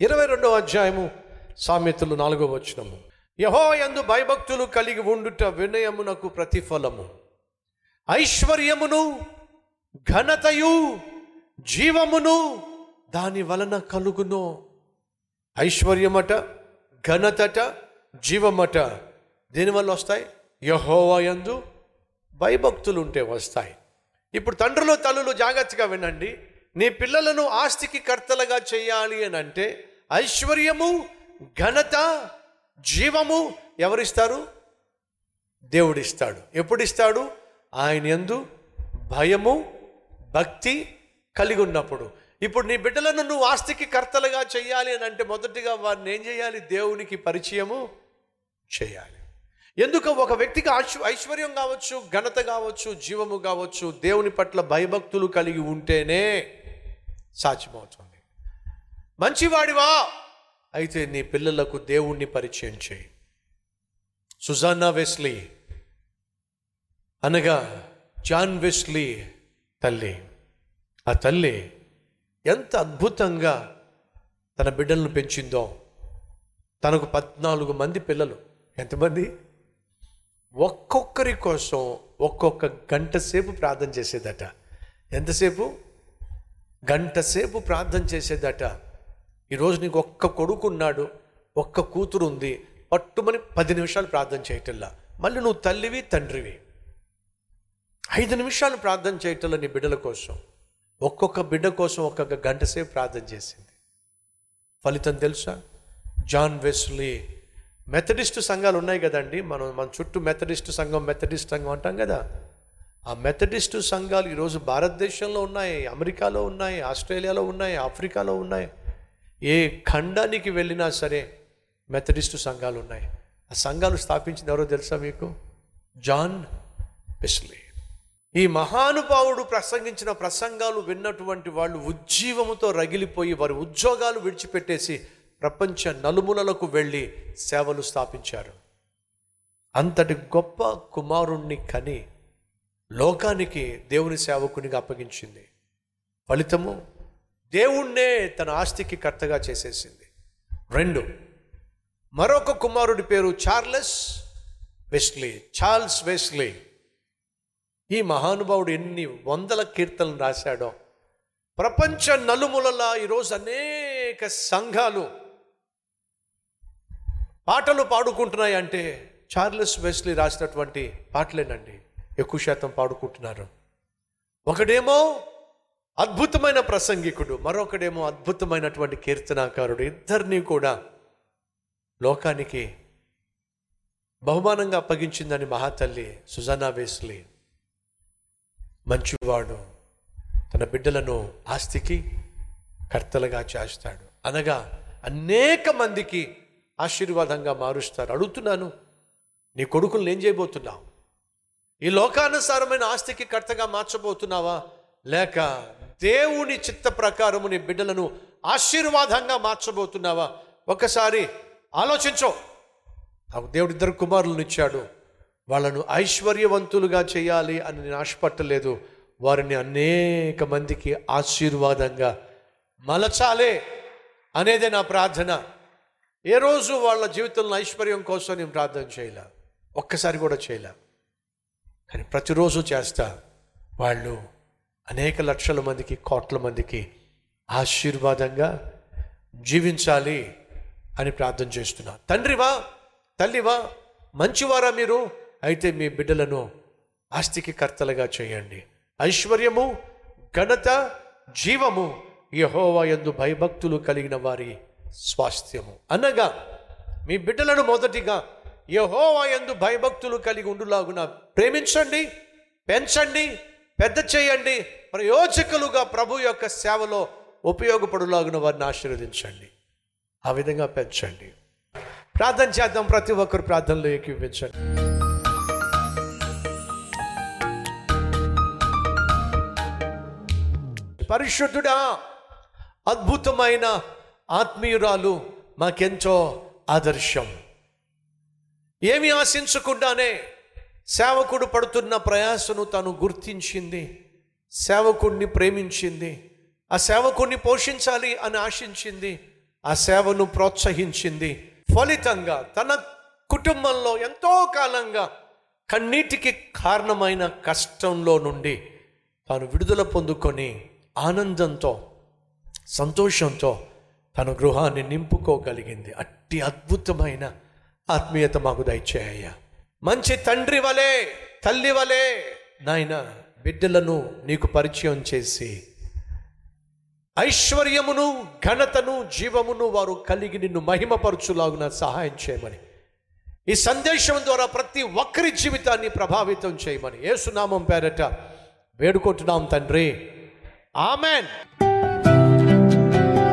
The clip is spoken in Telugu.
ఇరవై రెండవ అధ్యాయము సామెతలు నాలుగవ వచనము. యహో యందు భయభక్తులు కలిగి ఉండుట వినయమునకు ప్రతిఫలము. ఐశ్వర్యమును ఘనతయు జీవమును దాని వలన కలుగును. ఐశ్వర్యమట ఘనతట జీవమట దేనివల్ల వస్తాయి? యహోవా యందు భయభక్తులు ఉంటే వస్తాయి. ఇప్పుడు తండ్రులు తల్లులు జాగ్రత్తగా వినండి. నీ పిల్లలను ఆస్తికి కర్తలుగా చేయాలి అని అంటే ఐశ్వర్యము ఘనత జీవము ఎవరిస్తారు? దేవుడిస్తాడు. ఎప్పుడిస్తాడు? ఆయన ఎందు భయము భక్తి కలిగి ఉన్నప్పుడు. ఇప్పుడు నీ బిడ్డలను నువ్వు ఆస్తికి కర్తలుగా చేయాలి అని అంటే మొదటిగా వారిని ఏం చేయాలి? దేవునికి పరిచయము చేయాలి. ఎందుకు? ఒక వ్యక్తికి ఐశ్వర్యం కావచ్చు ఘనత కావచ్చు జీవము కావచ్చు దేవుని పట్ల భయభక్తులు కలిగి ఉంటేనే సాధ్యమవుతుంది. మంచివాడివా? అయితే నీ పిల్లలకు దేవుణ్ణి పరిచయం చేయి. Susanna Wesley. అనగా జాన్ వెస్లీ తల్లి. ఆ తల్లి ఎంత అద్భుతంగా తన బిడ్డలను పెంచిందో. తనకు పద్నాలుగు మంది పిల్లలు. ఎంతమంది? ఒక్కొక్కరి కోసం ఒక్కొక్క గంట సేపు ప్రార్థన చేసేదట. ఎంతసేపు? గంట సేపు ప్రార్థన చేసేదట. ఈరోజు నీకు ఒక్క కొడుకున్నాడు ఒక్క కూతురు ఉంది పట్టుమని పది నిమిషాలు ప్రార్థన చేయటంలా. మళ్ళీ నువ్వు తల్లివి తండ్రివి. ఐదు నిమిషాలు ప్రార్థన చేయటంలో నీ బిడ్డల కోసం. ఒక్కొక్క బిడ్డ కోసం ఒక్కొక్క గంట సేపు ప్రార్థన చేసింది. ఫలితం తెలుసా? జాన్ వెస్లీ మెథడిస్ట్ సంఘాలు ఉన్నాయి కదండి. మనం మన చుట్టూ మెథడిస్ట్ సంఘం మెథడిస్ట్ సంఘం అంటాం కదా. ఆ మెథడిస్టు సంఘాలు ఈరోజు భారతదేశంలో ఉన్నాయి అమెరికాలో ఉన్నాయి ఆస్ట్రేలియాలో ఉన్నాయి ఆఫ్రికాలో ఉన్నాయి. ఏ ఖండానికి వెళ్ళినా సరే మెథడిస్ట్ సంఘాలు ఉన్నాయి. ఆ సంఘాలు స్థాపించింది ఎవరో తెలుసా మీకు? జాన్ పెస్లీ ఈ మహానుభావుడు ప్రసంగించిన ప్రసంగాలు విన్నటువంటి వాళ్ళు ఉజ్జీవముతో రగిలిపోయి వారి ఉద్యోగాలు విడిచిపెట్టేసి ప్రపంచ నలుమూలలకు వెళ్ళి సేవలు స్థాపించారు. అంతటి గొప్ప కుమారుణ్ణి కని లోకానికి దేవుని సేవకునిగా అప్పగించింది. ఫలితము దేవుణ్ణే తన ఆస్తికి కర్తగా చేసేసింది. రెండు మరొక కుమారుడి పేరు చార్లెస్ వెస్లీ చార్ల్స్ వెస్లీ. ఈ మహానుభావుడు ఎన్ని వందల కీర్తనలు రాశాడో. ప్రపంచ నలుమూలలా ఈరోజు అనేక సంఘాలు పాటలు పాడుకుంటున్నాయి అంటే చార్లెస్ వెస్లీ రాసినటువంటి పాటలేనండి. ఎక్కువ శాతం పాడుకుంటున్నారు. ఒకడేమో అద్భుతమైన ప్రసంగికుడు మరొకడేమో అద్భుతమైనటువంటి కీర్తనాకారుడు ఇద్దరినీ కూడా లోకానికి బహుమానంగా అప్పగించిందని మహాతల్లి సుజానా వేస్లీ మంచివాడు. తన బిడ్డలను ఆస్తికి కర్తలుగా చేస్తాడు. అనగా అనేక మందికి ఆశీర్వాదంగా మారుస్తారు. అడుగుతున్నాను నీ కొడుకులను ఏం చేయబోతున్నావు? ఈ లోకానుసారమైన ఆస్తికి కర్తగా మార్చబోతున్నావా? లేక దేవుని చిత్త ప్రకారము నీ బిడ్డలను ఆశీర్వాదంగా మార్చబోతున్నావా? ఒకసారి ఆలోచించో. దేవుడు ఇద్దరు కుమారులను ఇచ్చాడు. వాళ్ళను ఐశ్వర్యవంతులుగా చేయాలి అని నేను ఆశపట్టలేదు. వారిని అనేక మందికి ఆశీర్వాదంగా మలచాలే అనేదే నా ప్రార్థన. ఏ రోజు వాళ్ళ జీవితంలో ఐశ్వర్యం కోసం నేను ప్రార్థన చేయలే? ఒక్కసారి కూడా చేయలే? కానీ ప్రతిరోజు చేస్తా. వాళ్ళు అనేక లక్షల మందికి కోట్ల మందికి ఆశీర్వాదంగా జీవించాలి అని ప్రార్థన చేస్తున్నా. తండ్రివా తల్లివా మంచివారా మీరు? అయితే మీ బిడ్డలను ఆస్తికి కర్తలుగా చేయండి. ఐశ్వర్యము ఘనత జీవము యహోవా యందు భయభక్తులు కలిగిన వారి స్వాస్థ్యము. అనగా మీ బిడ్డలను మొదటిగా యహోవా యందు భయభక్తులు కలిగి ఉండులాగున ప్రేమించండి పెంచండి పెద్ద చేయండి ప్రయోజకులుగా ప్రభు యొక్క సేవలో ఉపయోగపడులాగున వారిని ఆశీర్వదించండి. ఆ విధంగా పెంచండి. ప్రార్థన చేద్దాం ప్రతి ఒక్కరు ప్రార్థనలో ఏకీవించండి పరిశుద్ధుడా అద్భుతమైన ఆత్మీయురాలు మాకెంతో ఆదర్శం. ఏమి ఆశించకుండానే సేవకుడు పడుతున్న ప్రయాసను తను గుర్తించింది సేవకుడిని ప్రేమించింది ఆ సేవకుడిని పోషించాలి అని ఆశించింది ఆ సేవను ప్రోత్సహించింది. ఫలితంగా తన కుటుంబంలో ఎంతో కాలంగా కన్నీటికి కారణమైన కష్టంలో నుండి తాను విడుదల పొందుకొని ఆనందంతో సంతోషంతో తన గృహాన్ని నింపుకోగలిగింది. అట్టి అద్భుతమైన ఆత్మీయత మాకు దయచేయ మంచి తండ్రి వలె తల్లి వలె నాయన బిడ్డలను నీకు పరిచయం చేసి ఐశ్వర్యమును ఘనతను జీవమును వారు కలిగి నిన్ను మహిమపరచులాగున సహాయం చేయమని. ఈ సందేశం ద్వారా ప్రతి ఒక్కరి జీవితాన్ని ప్రభావితం చేయమని. ఏసునామం పేరట వేడుకుంటున్నాం తండ్రి. ఆమెన్.